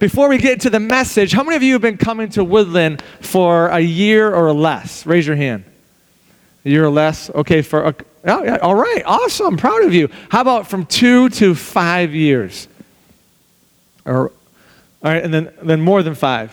before we get to the message, how many of you have been coming to Woodland for a year or less? Raise your hand. A year or less? Okay, for a, oh, yeah, all right, awesome. Proud of you. How about from two to five years? Or, all right, and then, then more than five.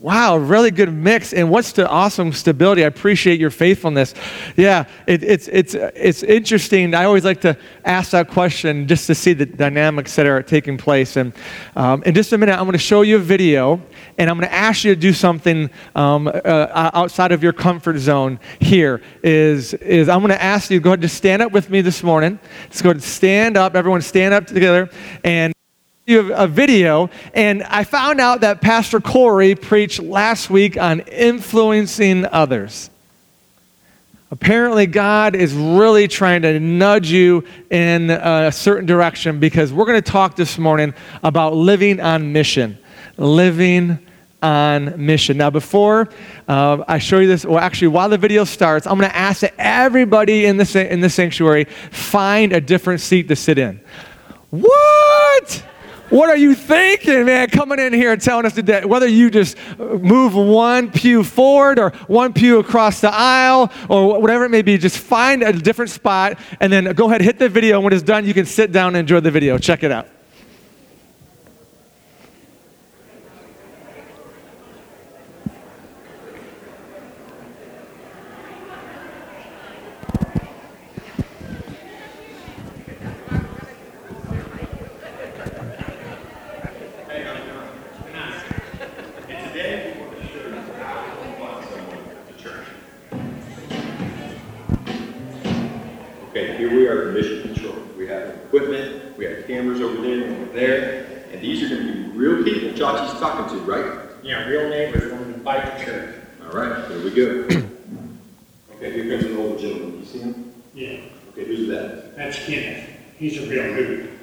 Wow, really good mix. And what's the awesome stability? I appreciate your faithfulness. Yeah, it, it's, it's, it's interesting. I always like to ask that question just to see the dynamics that are taking place. And um, in just a minute, I'm going to show you a video, and I'm going to ask you to do something um, uh, outside of your comfort zone here. Is, is I'm going to ask you go ahead and stand up with me this morning. Let's go ahead and stand up. Everyone stand up together. And you a video, and I found out that Pastor Corey preached last week on influencing others. Apparently, God is really trying to nudge you in a certain direction because we're going to talk this morning about living on mission. Living on mission. Now, before uh, I show you this, well, actually, while the video starts, I'm going to ask that everybody in the, in the sanctuary find a different seat to sit in. What? What are you thinking, man, coming in here and telling us today whether you just move one pew forward or one pew across the aisle or whatever it may be, just find a different spot and then go ahead, hit the video. And when it's done, you can sit down and enjoy the video. Check it out. Cameras over there and over there. And these are going to be real people Chachi's talking to, right? Yeah, real neighbors want to invite to church. All right, here we go. okay, here comes an old gentleman. You see him? Yeah. Okay, who's that? That's Kenneth. He's a real dude.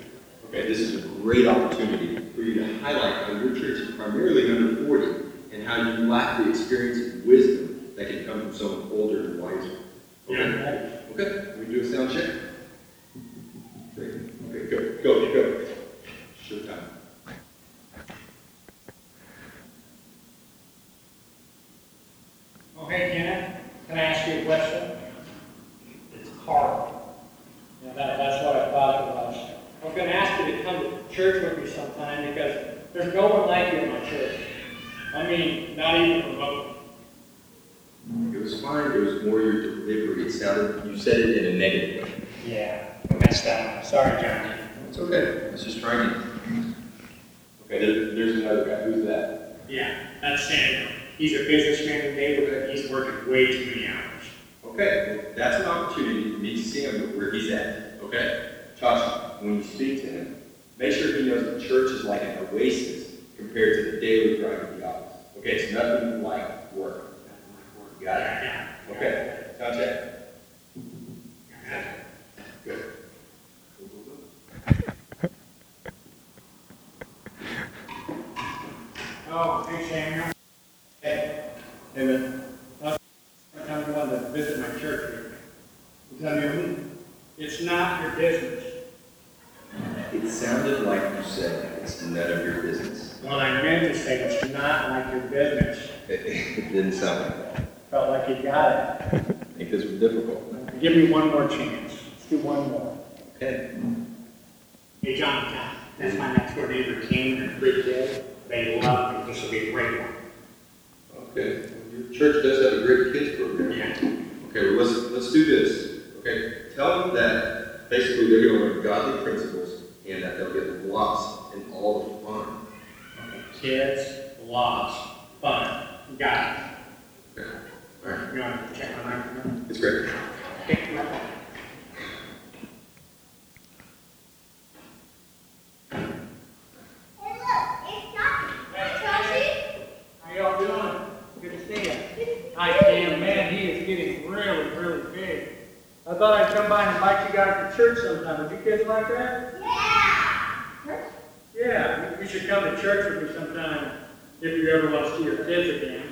Okay, this is a great opportunity for you to highlight how your church is primarily under 40 and how you lack the experience and wisdom that can come from someone older and wiser. Okay? Yeah. Okay, we do a sound check. By you guys to church sometime. Would you kids like that? Yeah. Church? Yeah, you should come to church with me sometime if you ever want to see your kids again.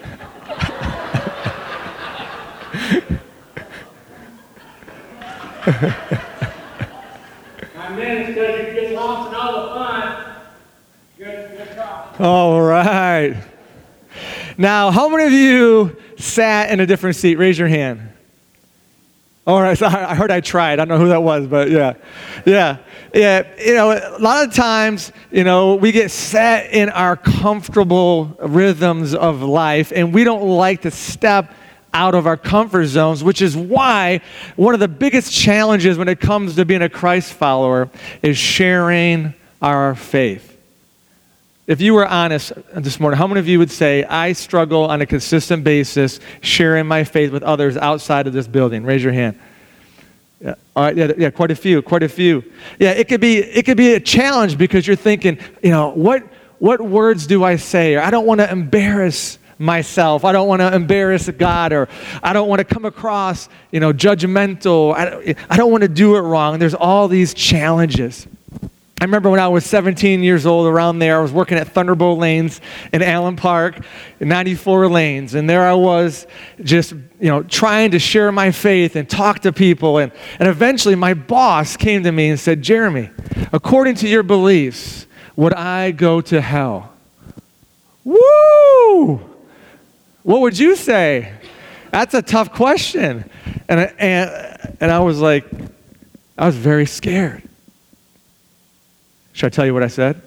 and then it's because you get lost in all the fun. Good, good All right. Now, how many of you sat in a different seat? Raise your hand. All right, so I heard I tried. I don't know who that was, but yeah. Yeah. Yeah. You know, a lot of times, you know, we get set in our comfortable rhythms of life and we don't like to step out of our comfort zones, which is why one of the biggest challenges when it comes to being a Christ follower is sharing our faith. If you were honest this morning, how many of you would say, I struggle on a consistent basis sharing my faith with others outside of this building? Raise your hand. Yeah, all right, yeah, yeah, quite a few, quite a few. Yeah, it could be it could be a challenge because you're thinking, you know, what what words do I say? Or I don't want to embarrass myself. I don't want to embarrass God or I don't want to come across, you know, judgmental. I, I don't want to do it wrong. There's all these challenges. I remember when I was 17 years old, around there, I was working at Thunderbolt Lanes in Allen Park, 94 lanes, and there I was just, you know, trying to share my faith and talk to people. And, and eventually my boss came to me and said, Jeremy, according to your beliefs, would I go to hell? Woo! What would you say? That's a tough question. And, and, and I was like, I was very scared. Should I tell you what I said?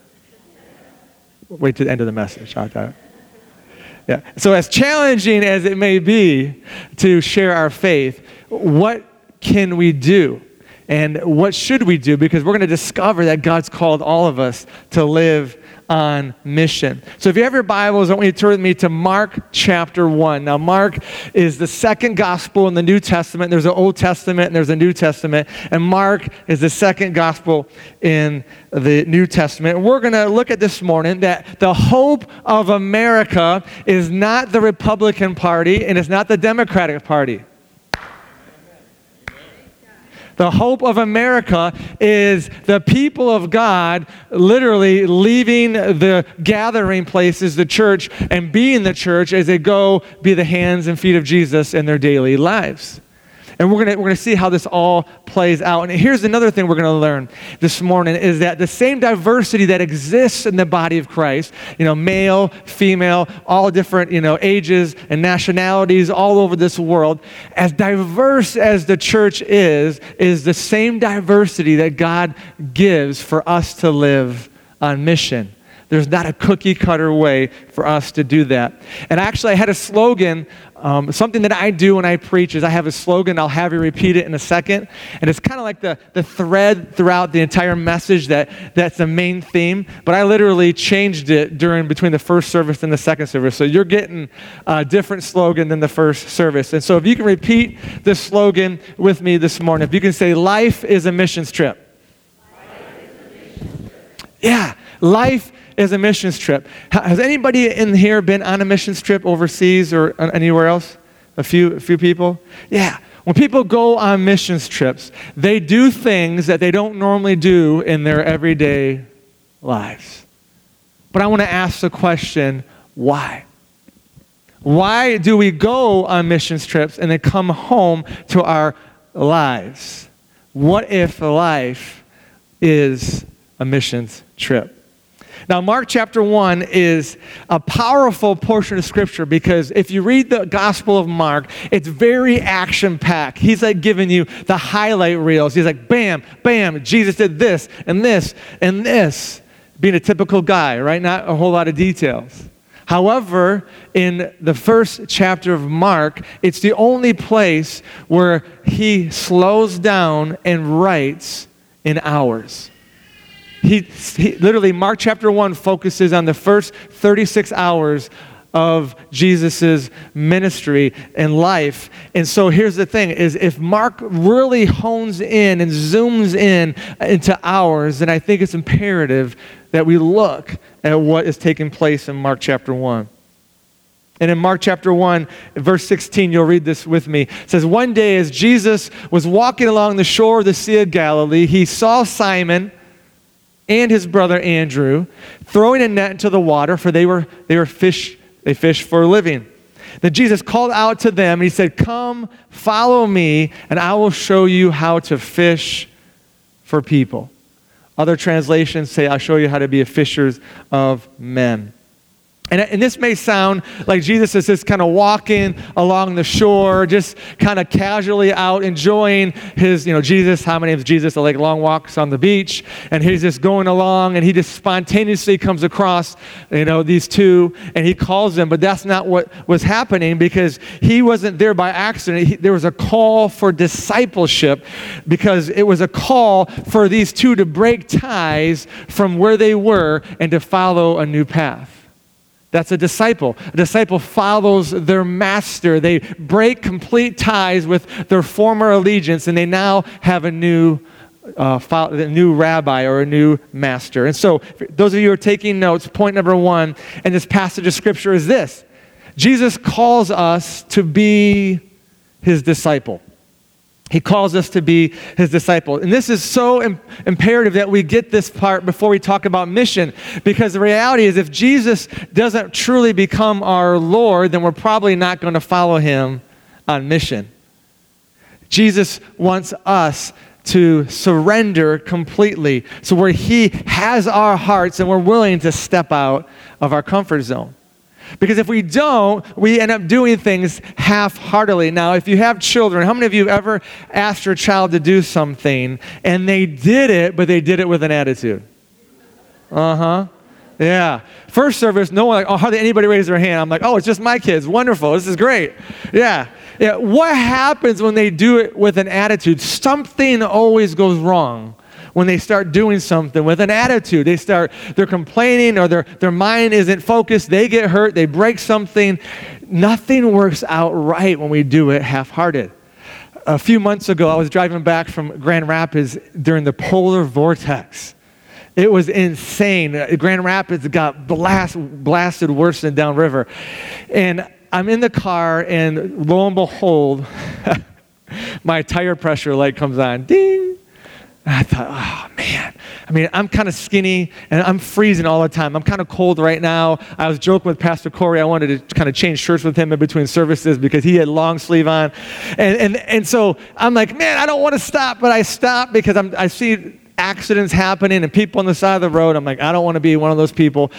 Wait to the end of the message. Yeah. So, as challenging as it may be to share our faith, what can we do? And what should we do? Because we're going to discover that God's called all of us to live on mission. So if you have your Bibles, I want you to turn with me to Mark chapter 1. Now, Mark is the second gospel in the New Testament. There's an Old Testament and there's a New Testament. And Mark is the second gospel in the New Testament. We're going to look at this morning that the hope of America is not the Republican Party and it's not the Democratic Party. The hope of America is the people of God literally leaving the gathering places, the church, and being the church as they go be the hands and feet of Jesus in their daily lives. And we're going we're gonna see how this all plays out. And here's another thing we're going to learn this morning is that the same diversity that exists in the body of Christ, you know, male, female, all different, you know, ages and nationalities all over this world, as diverse as the church is, is the same diversity that God gives for us to live on mission. There's not a cookie cutter way for us to do that. And actually, I had a slogan um, something that I do when I preach is I have a slogan, I'll have you repeat it in a second. And it's kind of like the, the thread throughout the entire message that, that's the main theme. But I literally changed it during between the first service and the second service. So you're getting a different slogan than the first service. And so if you can repeat this slogan with me this morning, if you can say, Life is a missions trip. Yeah, life is a missions trip. Has anybody in here been on a missions trip overseas or anywhere else? A few, a few people? Yeah. When people go on missions trips, they do things that they don't normally do in their everyday lives. But I want to ask the question why? Why do we go on missions trips and then come home to our lives? What if life is a missions trip? Now, Mark chapter 1 is a powerful portion of scripture because if you read the Gospel of Mark, it's very action packed. He's like giving you the highlight reels. He's like, bam, bam, Jesus did this and this and this. Being a typical guy, right? Not a whole lot of details. However, in the first chapter of Mark, it's the only place where he slows down and writes in hours. He, he, literally, Mark chapter 1 focuses on the first 36 hours of Jesus' ministry and life. And so here's the thing is if Mark really hones in and zooms in into hours, then I think it's imperative that we look at what is taking place in Mark chapter 1. And in Mark chapter 1, verse 16, you'll read this with me. It says, One day as Jesus was walking along the shore of the Sea of Galilee, he saw Simon and his brother Andrew throwing a net into the water, for they were, they were fish, they fish for a living. Then Jesus called out to them and he said, Come, follow me, and I will show you how to fish for people. Other translations say, I'll show you how to be a fishers of men. And, and this may sound like Jesus is just kind of walking along the shore, just kind of casually out enjoying his, you know, Jesus, how many of Jesus are like long walks on the beach, and he's just going along and he just spontaneously comes across, you know, these two and he calls them, but that's not what was happening because he wasn't there by accident. He, there was a call for discipleship because it was a call for these two to break ties from where they were and to follow a new path. That's a disciple. A disciple follows their master. They break complete ties with their former allegiance, and they now have a new, uh, a new rabbi or a new master. And so, those of you who are taking notes, point number one in this passage of Scripture is this Jesus calls us to be his disciple. He calls us to be his disciple. And this is so Im- imperative that we get this part before we talk about mission. Because the reality is, if Jesus doesn't truly become our Lord, then we're probably not going to follow him on mission. Jesus wants us to surrender completely. So, where he has our hearts and we're willing to step out of our comfort zone. Because if we don't, we end up doing things half heartedly. Now, if you have children, how many of you ever asked your child to do something and they did it, but they did it with an attitude? Uh huh. Yeah. First service, no one, like, oh, hardly anybody raised their hand. I'm like, oh, it's just my kids. Wonderful. This is great. Yeah. Yeah. What happens when they do it with an attitude? Something always goes wrong when they start doing something with an attitude. They start, they're complaining or their, their mind isn't focused. They get hurt. They break something. Nothing works out right when we do it half hearted. A few months ago, I was driving back from Grand Rapids during the polar vortex. It was insane. Grand Rapids got blast, blasted worse than downriver. And I'm in the car, and lo and behold, my tire pressure light comes on. Ding! And I thought, oh man. I mean, I'm kind of skinny and I'm freezing all the time. I'm kind of cold right now. I was joking with Pastor Corey. I wanted to kind of change shirts with him in between services because he had long sleeve on. And, and, and so I'm like, man, I don't want to stop, but I stop because I'm, I see accidents happening and people on the side of the road. I'm like, I don't want to be one of those people.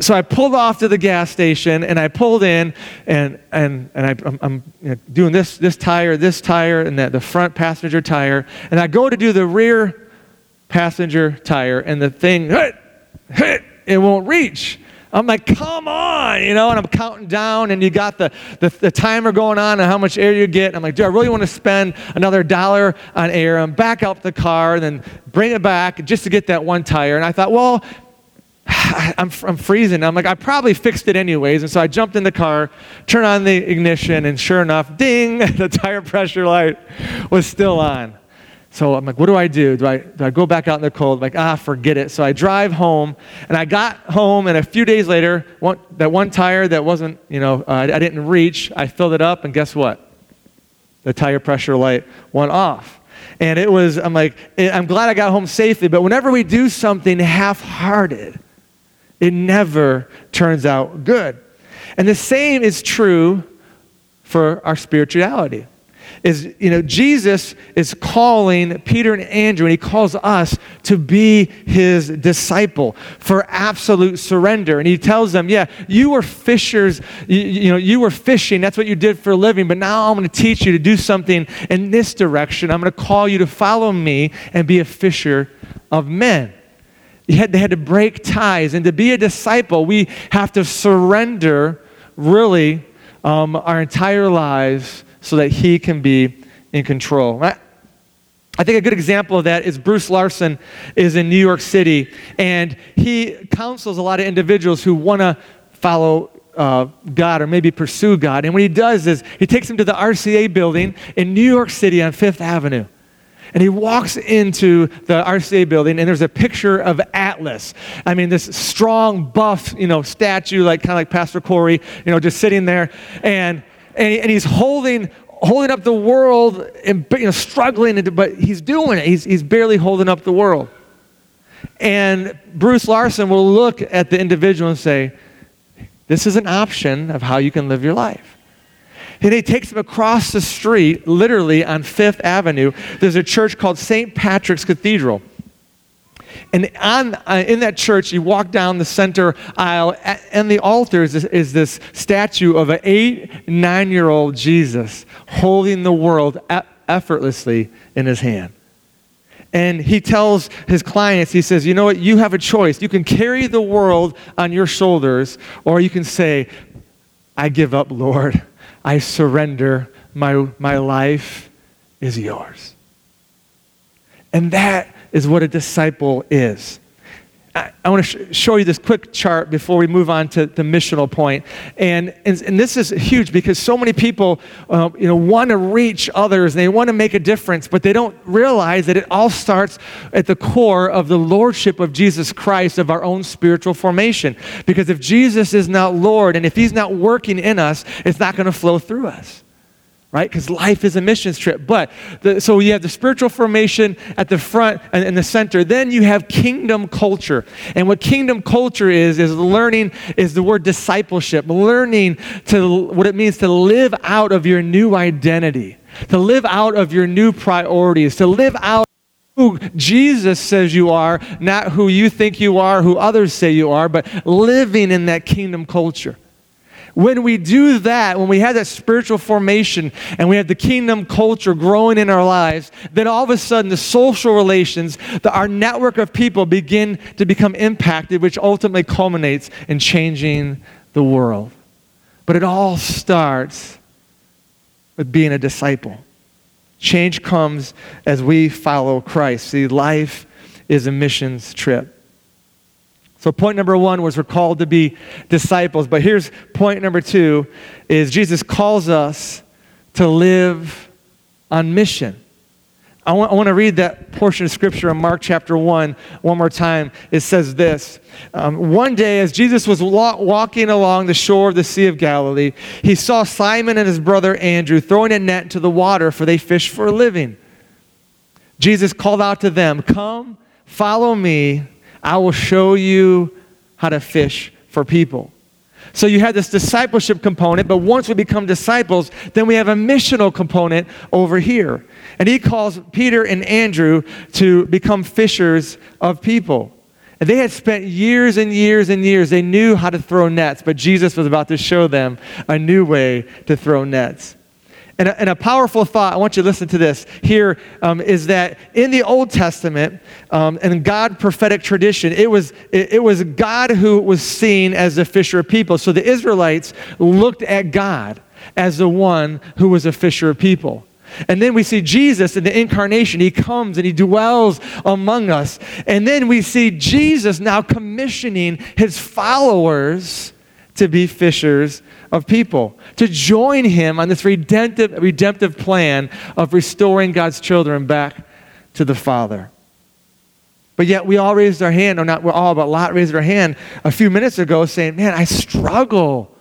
So I pulled off to the gas station and I pulled in and, and, and I, am I'm you know, doing this, this tire, this tire, and that, the front passenger tire. And I go to do the rear passenger tire and the thing, it won't reach. I'm like, come on, you know, and I'm counting down, and you got the, the, the, timer going on and how much air you get. I'm like, do I really want to spend another dollar on air and back up the car and then bring it back just to get that one tire? And I thought, well, I'm, I'm freezing. I'm like, I probably fixed it anyways. And so I jumped in the car, turned on the ignition, and sure enough, ding, the tire pressure light was still on. So I'm like, what do I do? Do I, do I go back out in the cold? I'm like, ah, forget it. So I drive home, and I got home, and a few days later, one, that one tire that wasn't, you know, uh, I didn't reach, I filled it up, and guess what? The tire pressure light went off. And it was, I'm like, eh, I'm glad I got home safely, but whenever we do something half hearted, it never turns out good. And the same is true for our spirituality is, you know, Jesus is calling Peter and Andrew, and he calls us to be his disciple for absolute surrender. And he tells them, yeah, you were fishers, you, you know, you were fishing, that's what you did for a living, but now I'm going to teach you to do something in this direction. I'm going to call you to follow me and be a fisher of men. Had, they had to break ties. And to be a disciple, we have to surrender really um, our entire lives so that he can be in control. I, I think a good example of that is Bruce Larson is in New York City, and he counsels a lot of individuals who want to follow uh, God or maybe pursue God. And what he does is he takes them to the RCA building in New York City on Fifth Avenue. And he walks into the RCA building, and there's a picture of Atlas. I mean, this strong, buff, you know, statue, like kind of like Pastor Corey, you know, just sitting there. And and, and he's holding holding up the world and you know, struggling, but he's doing it. He's, he's barely holding up the world. And Bruce Larson will look at the individual and say, This is an option of how you can live your life. And he takes him across the street, literally on Fifth Avenue. There's a church called St. Patrick's Cathedral. And on, uh, in that church, you walk down the center aisle, and the altar is this, is this statue of an eight, nine year old Jesus holding the world effortlessly in his hand. And he tells his clients, he says, You know what? You have a choice. You can carry the world on your shoulders, or you can say, I give up, Lord. I surrender. My, my life is yours. And that is what a disciple is. I, I want to sh- show you this quick chart before we move on to the missional point. And, and, and this is huge because so many people uh, you know, want to reach others and they want to make a difference, but they don't realize that it all starts at the core of the lordship of Jesus Christ, of our own spiritual formation. Because if Jesus is not Lord and if He's not working in us, it's not going to flow through us right? Because life is a missions trip. But the, so you have the spiritual formation at the front and in the center. Then you have kingdom culture. And what kingdom culture is, is learning, is the word discipleship, learning to what it means to live out of your new identity, to live out of your new priorities, to live out who Jesus says you are, not who you think you are, who others say you are, but living in that kingdom culture. When we do that, when we have that spiritual formation and we have the kingdom culture growing in our lives, then all of a sudden the social relations, the, our network of people begin to become impacted, which ultimately culminates in changing the world. But it all starts with being a disciple. Change comes as we follow Christ. See, life is a missions trip. So point number one was we're called to be disciples. But here's point number two is Jesus calls us to live on mission. I want, I want to read that portion of scripture in Mark chapter 1 one more time. It says this um, One day, as Jesus was walking along the shore of the Sea of Galilee, he saw Simon and his brother Andrew throwing a net into the water, for they fish for a living. Jesus called out to them, Come, follow me I will show you how to fish for people. So you have this discipleship component, but once we become disciples, then we have a missional component over here. And he calls Peter and Andrew to become fishers of people. And they had spent years and years and years, they knew how to throw nets, but Jesus was about to show them a new way to throw nets. And a, and a, powerful thought, I want you to listen to this here, um, is that in the Old Testament um, and God prophetic tradition, it was, it, it was God who was seen as the fisher of people. So the Israelites looked at God as the one who was a fisher of people. And then we see Jesus in the incarnation. He comes and he dwells among us. And then we see Jesus now commissioning his followers to be fishers of people, to join him on this redemptive, redemptive plan of restoring God's children back to the Father. But yet we all raised our hand, or not we're all, but Lot raised our hand a few minutes ago saying, Man, I struggle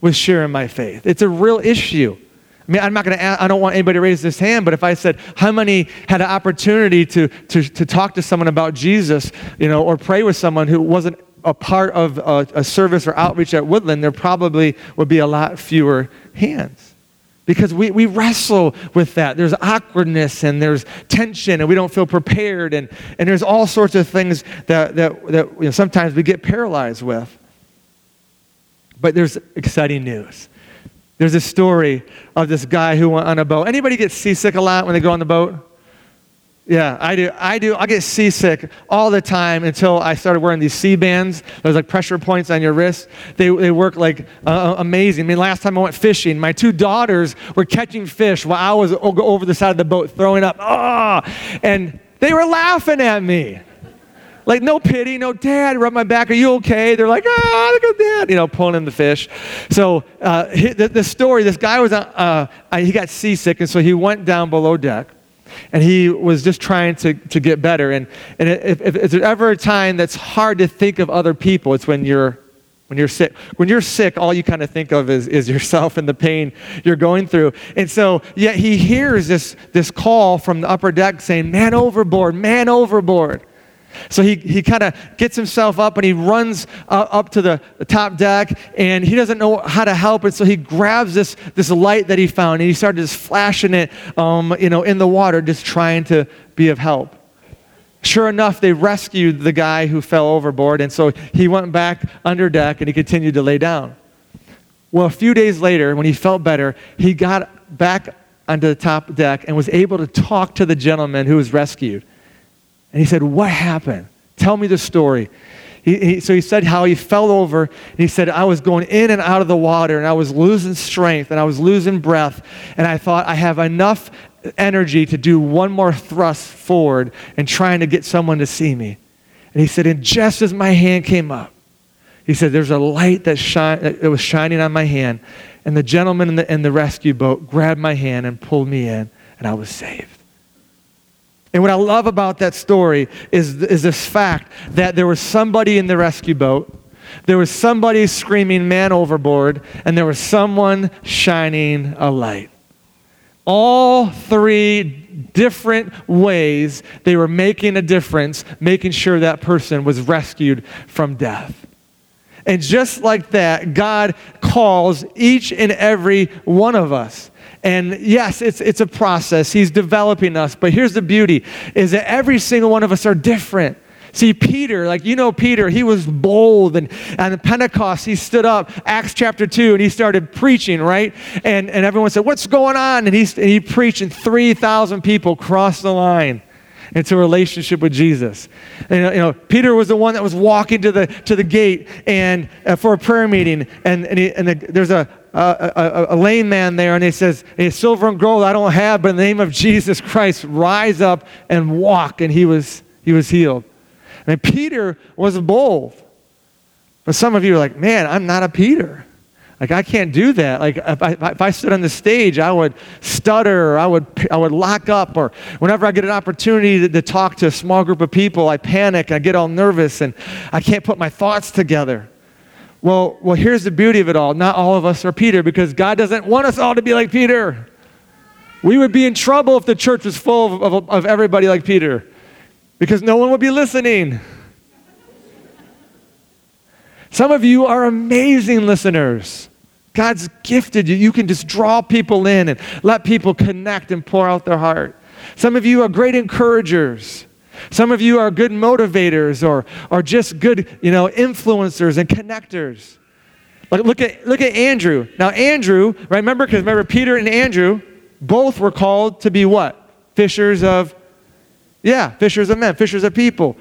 with sharing my faith. It's a real issue. I mean, I'm not going to, I don't want anybody to raise this hand, but if I said, how many had an opportunity to, to, to talk to someone about Jesus, you know, or pray with someone who wasn't a part of a, a service or outreach at Woodland, there probably would be a lot fewer hands because we, we wrestle with that. There's awkwardness and there's tension and we don't feel prepared and, and there's all sorts of things that, that, that you know, sometimes we get paralyzed with. But there's exciting news. There's a story of this guy who went on a boat. Anybody get seasick a lot when they go on the boat? Yeah, I do. I do. I get seasick all the time until I started wearing these Sea-Bands. There's like pressure points on your wrist. They, they work like uh, amazing. I mean, last time I went fishing, my two daughters were catching fish while I was over the side of the boat throwing up. Ah! Oh! And they were laughing at me. Like, no pity, no dad, rub my back, are you okay? They're like, ah, look at dad, you know, pulling in the fish. So, uh, the, the, story this guy was, uh, uh, he got seasick, and so he went down below deck and he was just trying to, to get better. And, and if, if, if there's ever a time that's hard to think of other people, it's when you're when you're sick. When you're sick, all you kind of think of is, is yourself and the pain you're going through. And so, yet he hears this, this call from the upper deck saying, Man overboard, man overboard. So he, he kind of gets himself up and he runs uh, up to the, top deck and he doesn't know how to help it. So he grabs this, this light that he found and he started just flashing it um, you know, in the water, just trying to be of help. Sure enough, they rescued the guy who fell overboard, and so he went back under deck and he continued to lay down. Well, a few days later, when he felt better, he got back onto the top deck and was able to talk to the gentleman who was rescued. And he said, What happened? Tell me the story. He, he, so he said how he fell over and he said, I was going in and out of the water and I was losing strength and I was losing breath. And I thought, I have enough energy to do one more thrust forward and trying to get someone to see me. And he said, and just as my hand came up, he said, there's a light that, shine, that was shining on my hand. And the gentleman in the, in the rescue boat grabbed my hand and pulled me in, and I was saved. And what I love about that story is, is this fact that there was somebody in the rescue boat, there was somebody screaming, man overboard, and there was someone shining a light. All three different ways they were making a difference, making sure that person was rescued from death. And just like that, God calls each and every one of us and yes, it's, it's a process. He's developing us. But here's the beauty is that every single one of us are different. See, Peter, like you know Peter, he was bold and on Pentecost he stood up, Acts chapter 2, and he started preaching, right? And, and everyone said, What's going on? And he, and he preached, and 3,000 people crossed the line into a relationship with Jesus. And, you know, Peter was the one that was walking to the, to the gate and uh, for a prayer meeting, and, and, he, and the, there's a, a, a, a, lame man there, and he says, hey, Silver and gold I don't have, but in the name of Jesus Christ, rise up and walk. And he was, he was healed. Mean, Peter was bold. But some of you are like, man, I'm not a Peter. Like, I can't do that. Like, if I, if I stood on the stage, I would stutter, or I would, I would lock up, or whenever I get an opportunity to, to talk to a small group of people, I panic, I get all nervous, and I can't put my thoughts together. Well, well, here's the beauty of it all. Not all of us are Peter because God doesn't want us all to be like Peter. We would be in trouble if the church was full of, of, of everybody like Peter because no one would be listening. Some of you are amazing listeners. God's gifted you. You can just draw people in and let people connect and pour out their heart. Some of you are great encouragers. Some of you are good motivators or, are just good, you know, influencers and connectors. Like look at look at Andrew. Now Andrew, right, remember because remember Peter and Andrew both were called to be what? Fishers of yeah, fishers of men, fishers of people.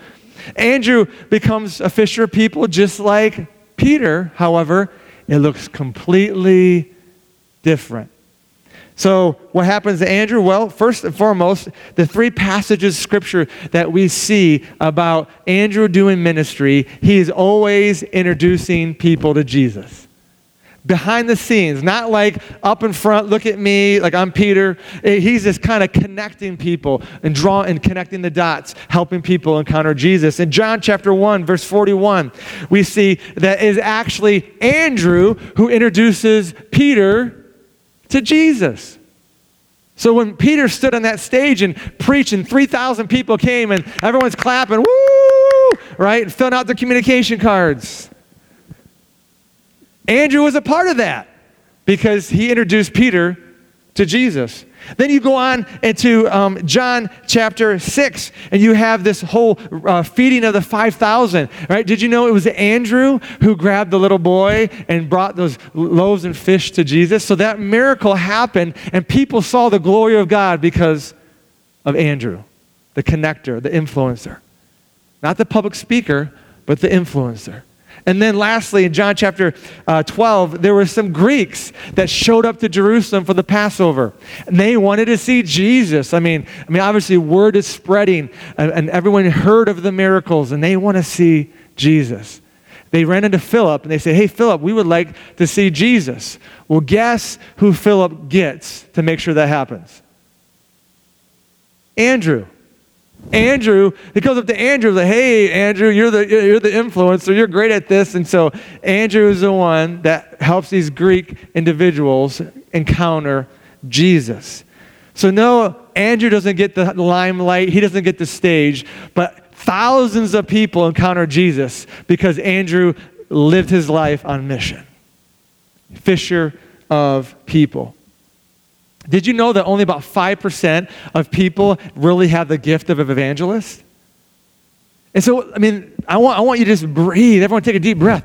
Andrew becomes a fisher of people just like Peter, however, it looks completely different. So, what happens to Andrew? Well, first and foremost, the three passages scripture that we see about Andrew doing ministry, he is always introducing people to Jesus. Behind the scenes, not like up in front, look at me, like I'm Peter. Eh, he's just kind of connecting people and drawing and connecting the dots, helping people encounter Jesus. In John chapter 1, verse 41, we see that is actually Andrew who introduces Peter to Jesus. So when Peter stood on that stage and preached, and 3,000 people came, and everyone's clapping, woo, right, and filling out their communication cards. Andrew was a part of that because he introduced Peter to Jesus. Then you go on into um, John chapter 6, and you have this whole uh, feeding of the 5,000, right? Did you know it was Andrew who grabbed the little boy and brought those loaves and fish to Jesus? So that miracle happened, and people saw the glory of God because of Andrew, the connector, the influencer. Not the public speaker, but the influencer. And then lastly, in John chapter uh, 12, there were some Greeks that showed up to Jerusalem for the Passover. And they wanted to see Jesus. I mean, I mean obviously, word is spreading, and, and everyone heard of the miracles, and they want to see Jesus. They ran into Philip, and they say, Hey, Philip, we would like to see Jesus. Well, guess who Philip gets to make sure that happens? Andrew. Andrew, he goes up to Andrew, like, hey, Andrew, you're the, you're the influencer. You're great at this. And so Andrew is the one that helps these Greek individuals encounter Jesus. So, no, Andrew doesn't get the limelight, he doesn't get the stage, but thousands of people encounter Jesus because Andrew lived his life on mission. Fisher of people. Did you know that only about 5% of people really have the gift of an evangelist? And so, I mean, I want, I want you to just breathe. Everyone take a deep breath.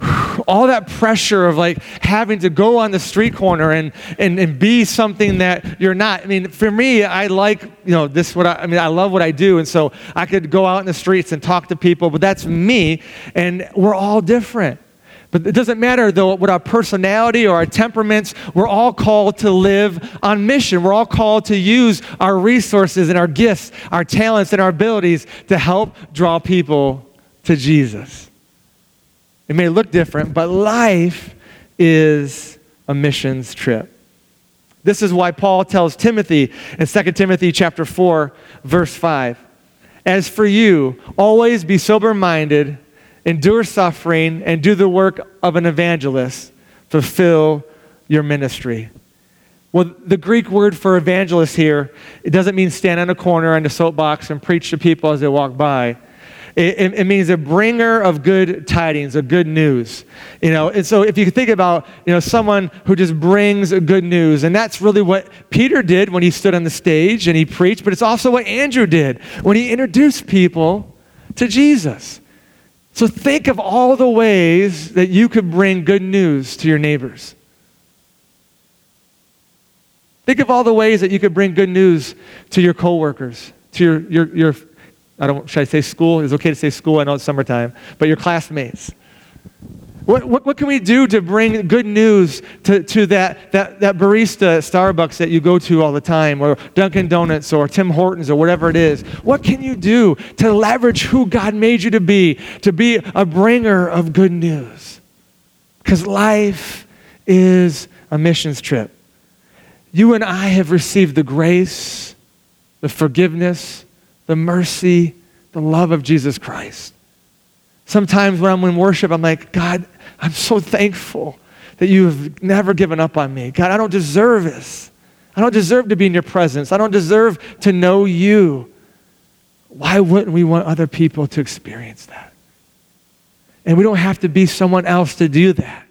All that pressure of like having to go on the street corner and, and, and be something that you're not. I mean, for me, I like, you know, this what I, I mean, I love what I do. And so I could go out in the streets and talk to people, but that's me. And we're all different. But it doesn't matter though what our personality or our temperaments, we're all called to live on mission. We're all called to use our resources and our gifts, our talents and our abilities to help draw people to Jesus. It may look different, but life is a missions trip. This is why Paul tells Timothy in 2 Timothy chapter 4 verse 5. As for you, always be sober-minded endure suffering, and do the work of an evangelist. Fulfill your ministry. Well, the Greek word for evangelist here, it doesn't mean stand on a corner on a soapbox and preach to people as they walk by. It, it, it, means a bringer of good tidings, of good news. You know, and so if you think about, you know, someone who just brings good news, and that's really what Peter did when he stood on the stage and he preached, but it's also what Andrew did when he introduced people to Jesus. So think of all the ways that you could bring good news to your neighbors. Think of all the ways that you could bring good news to your coworkers, to your, your, your I don't, should I say school? It's okay to say school. I know it's summertime, but your classmates. What, what, what, can we do to bring good news to, to that, that, that barista at Starbucks that you go to all the time, or Dunkin' Donuts, or Tim Hortons, or whatever it is? What can you do to leverage who God made you to be, to be a bringer of good news? Because life is a missions trip. You and I have received the grace, the forgiveness, the mercy, the love of Jesus Christ. Sometimes when I'm in worship, I'm like, God, I'm so thankful that you have never given up on me. God, I don't deserve this. I don't deserve to be in your presence. I don't deserve to know you. Why wouldn't we want other people to experience that? And we don't have to be someone else to do that.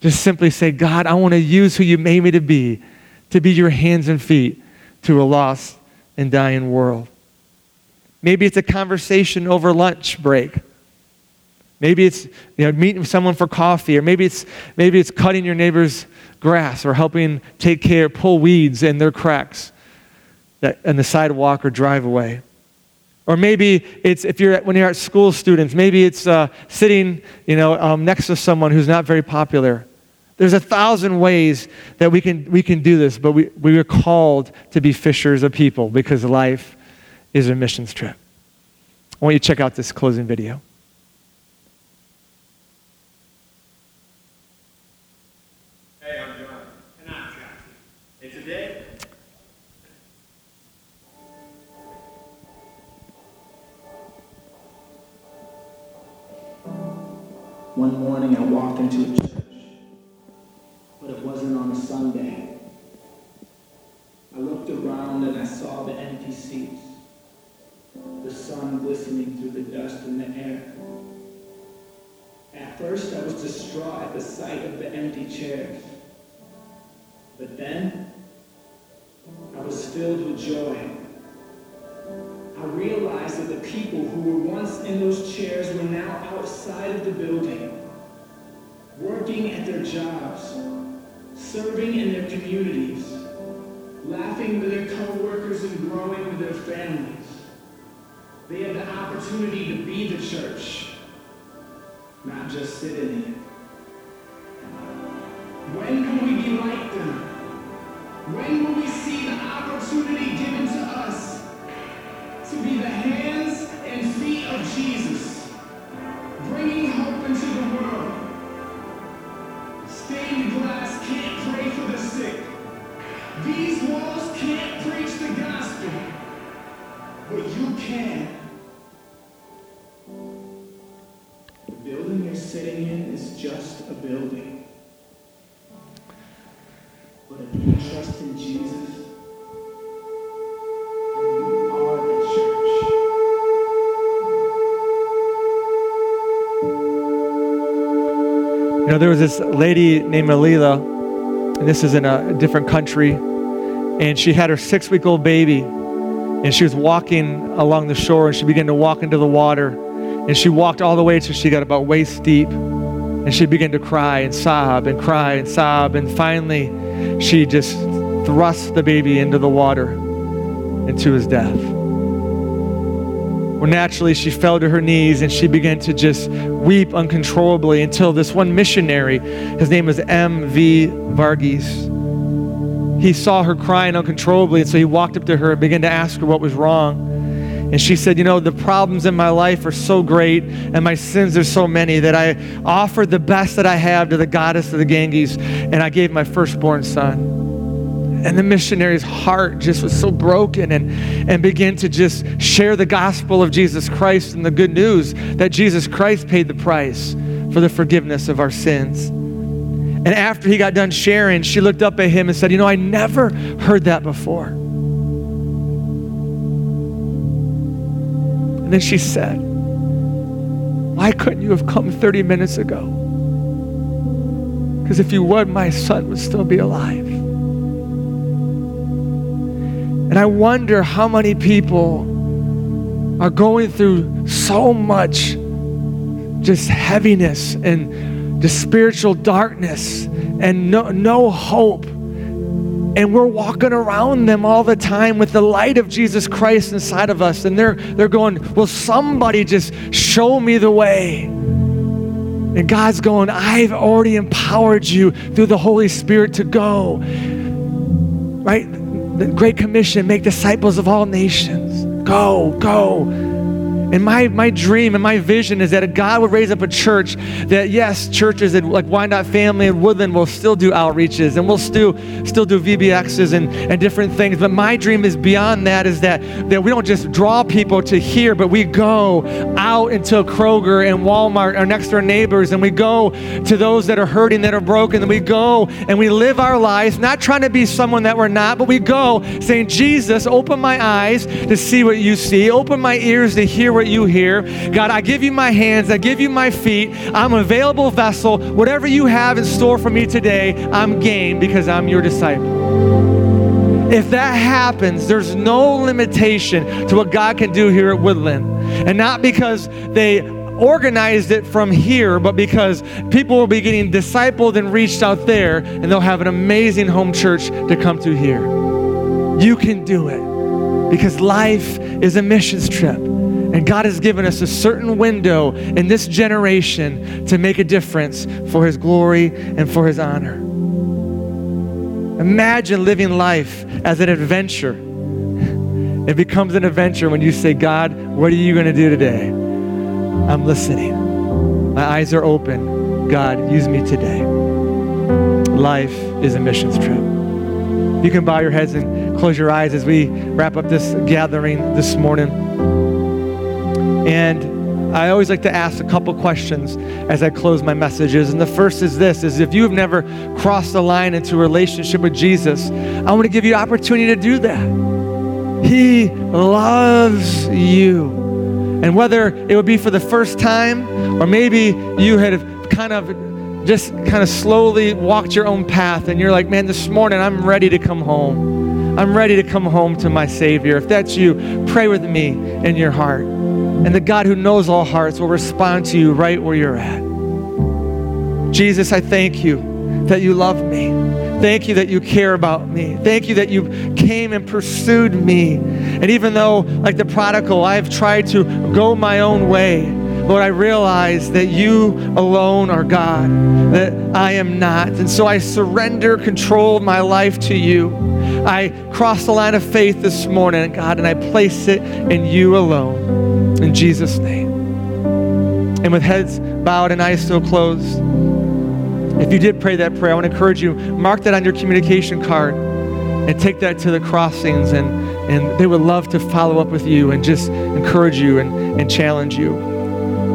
Just simply say, God, I want to use who you made me to be, to be your hands and feet to a lost and dying world. Maybe it's a conversation over lunch break Maybe it's you know, meeting someone for coffee, or maybe it's, maybe it's cutting your neighbor's grass or helping take care, pull weeds in their cracks that, in the sidewalk or driveway. Or maybe it's if you're when you're at school students, maybe it's uh, sitting you know, um, next to someone who's not very popular. There's a thousand ways that we can, we can do this, but we, we are called to be fishers of people because life is a missions trip. I want you to check out this closing video. One morning I walked into a church, but it wasn't on a Sunday. I looked around and I saw the empty seats, the sun glistening through the dust in the air. At first I was distraught at the sight of the empty chairs. But then I was filled with joy. I realized that the people who were once in those chairs were now outside of the building, working at their jobs, serving in their communities, laughing with their co-workers and growing with their families. They have the opportunity to be the church, not just sit in it. When can we be like them? When will we see the opportunity given to us to be the hands and feet of Jesus, bringing hope into the world. Stained glass can't pray for the sick. These walls can't preach the gospel, but you can. The building you're sitting in is just a building. Know, there was this lady named Alila, and this is in a different country, and she had her six week old baby, And she was walking along the shore and she began to walk into the water. And she walked all the way till she got about waist deep. And she began to cry and sob and cry and sob. And finally, she just thrust the baby into the water into his death. Well, naturally, she fell to her knees and she began to just weep uncontrollably until this one missionary, his name was M.V. Varghese, he saw her crying uncontrollably. And so he walked up to her and began to ask her what was wrong. And she said, You know, the problems in my life are so great and my sins are so many that I offered the best that I have to the goddess of the Ganges and I gave my firstborn son. And the missionary's heart just was so broken and, and began to just share the gospel of Jesus Christ and the good news that Jesus Christ paid the price for the forgiveness of our sins. And after he got done sharing, she looked up at him and said, You know, I never heard that before. And then she said, Why couldn't you have come 30 minutes ago? Because if you would, my son would still be alive. And I wonder how many people are going through so much just heaviness and just spiritual darkness and no, no hope and we're walking around them all the time with the light of Jesus Christ inside of us. And they're, they're going, Will somebody just show me the way? And God's going, I've already empowered you through the Holy Spirit to go. Right? The Great Commission make disciples of all nations. Go, go. And my, my dream and my vision is that God would raise up a church that, yes, churches and like Wyandotte Family and Woodland will still do outreaches and we'll still, still do VBSs and, and different things. But my dream is beyond that is that, that we don't just draw people to here, but we go out into Kroger and Walmart, our next door neighbors, and we go to those that are hurting, that are broken, and we go and we live our lives, not trying to be someone that we're not, but we go saying, Jesus, open my eyes to see what you see, open my ears to hear you here. God, I give you my hands, I give you my feet. I'm an available vessel. Whatever you have in store for me today, I'm game because I'm your disciple. If that happens, there's no limitation to what God can do here at Woodland. And not because they organized it from here, but because people will be getting discipled and reached out there, and they'll have an amazing home church to come to here. You can do it because life is a missions trip. And God has given us a certain window in this generation to make a difference for His glory and for His honor. Imagine living life as an adventure. It becomes an adventure when you say, God, what are you going to do today? I'm listening. My eyes are open. God, use me today. Life is a missions trip. You can bow your heads and close your eyes as we wrap up this gathering this morning. And I always like to ask a couple questions as I close my messages. And the first is this is if you have never crossed the line into a relationship with Jesus, I want to give you an opportunity to do that. He loves you. And whether it would be for the first time or maybe you had kind of just kind of slowly walked your own path and you're like, man, this morning I'm ready to come home. I'm ready to come home to my Savior. If that's you, pray with me in your heart. And the God who knows all hearts will respond to you right where you're at. Jesus, I thank you that you love me. Thank you that you care about me. Thank you that you came and pursued me. And even though, like the prodigal, I've tried to go my own way, Lord, I realize that you alone are God, that I am not. And so I surrender control of my life to you. I cross the line of faith this morning, God, and I place it in you alone. In Jesus' name. And with heads bowed and eyes still closed, if you did pray that prayer, I want to encourage you, mark that on your communication card and take that to the crossings and, and they would love to follow up with you and just encourage you and, and challenge you.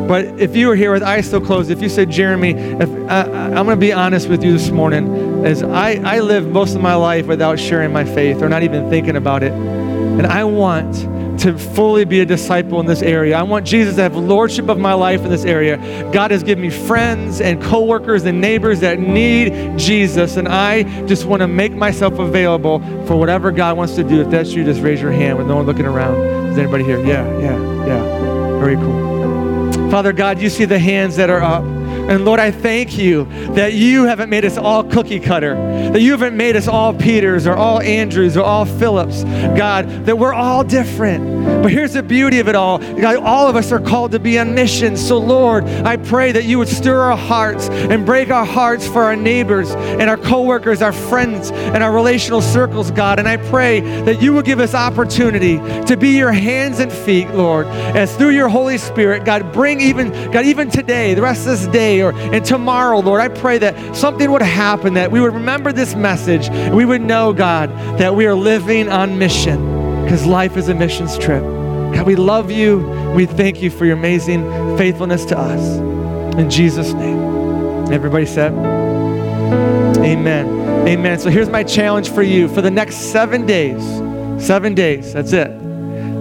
But if you were here with eyes still closed, if you said, Jeremy, if, uh, I'm going to be honest with you this morning, as I, I live most of my life without sharing my faith or not even thinking about it. And I want to fully be a disciple in this area. I want Jesus to have lordship of my life in this area. God has given me friends and coworkers and neighbors that need Jesus, and I just want to make myself available for whatever God wants to do. If that's you, just raise your hand with no one looking around. Is anybody here? Yeah, yeah, yeah. Very cool. Father God, you see the hands that are up. And Lord, I thank you that you haven't made us all cookie cutter, that you haven't made us all Peters or all Andrews or all Phillips, God, that we're all different. But here's the beauty of it all God, all of us are called to be on mission. So, Lord, I pray that you would stir our hearts and break our hearts for our neighbors and our coworkers, our friends, and our relational circles, God. And I pray that you will give us opportunity to be your hands and feet, Lord, as through your Holy Spirit, God, bring even, God, even today, the rest of this day, or and tomorrow, Lord, I pray that something would happen, that we would remember this message, and we would know, God, that we are living on mission, because life is a missions trip. God, we love you. We thank you for your amazing faithfulness to us. In Jesus' name. Everybody said, Amen. Amen. So here's my challenge for you for the next seven days. Seven days. That's it.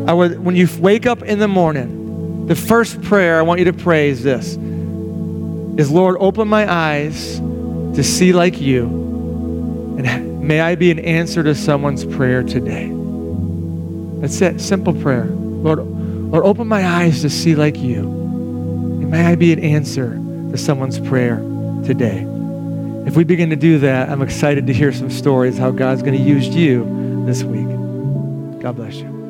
I would, when you wake up in the morning, the first prayer I want you to pray is this is Lord, open my eyes to see like you. And may I be an answer to someone's prayer today. That's it. Simple prayer. Lord, Lord, open my eyes to see like you. And may I be an answer to someone's prayer today. If we begin to do that, I'm excited to hear some stories how God's going to use you this week. God bless you.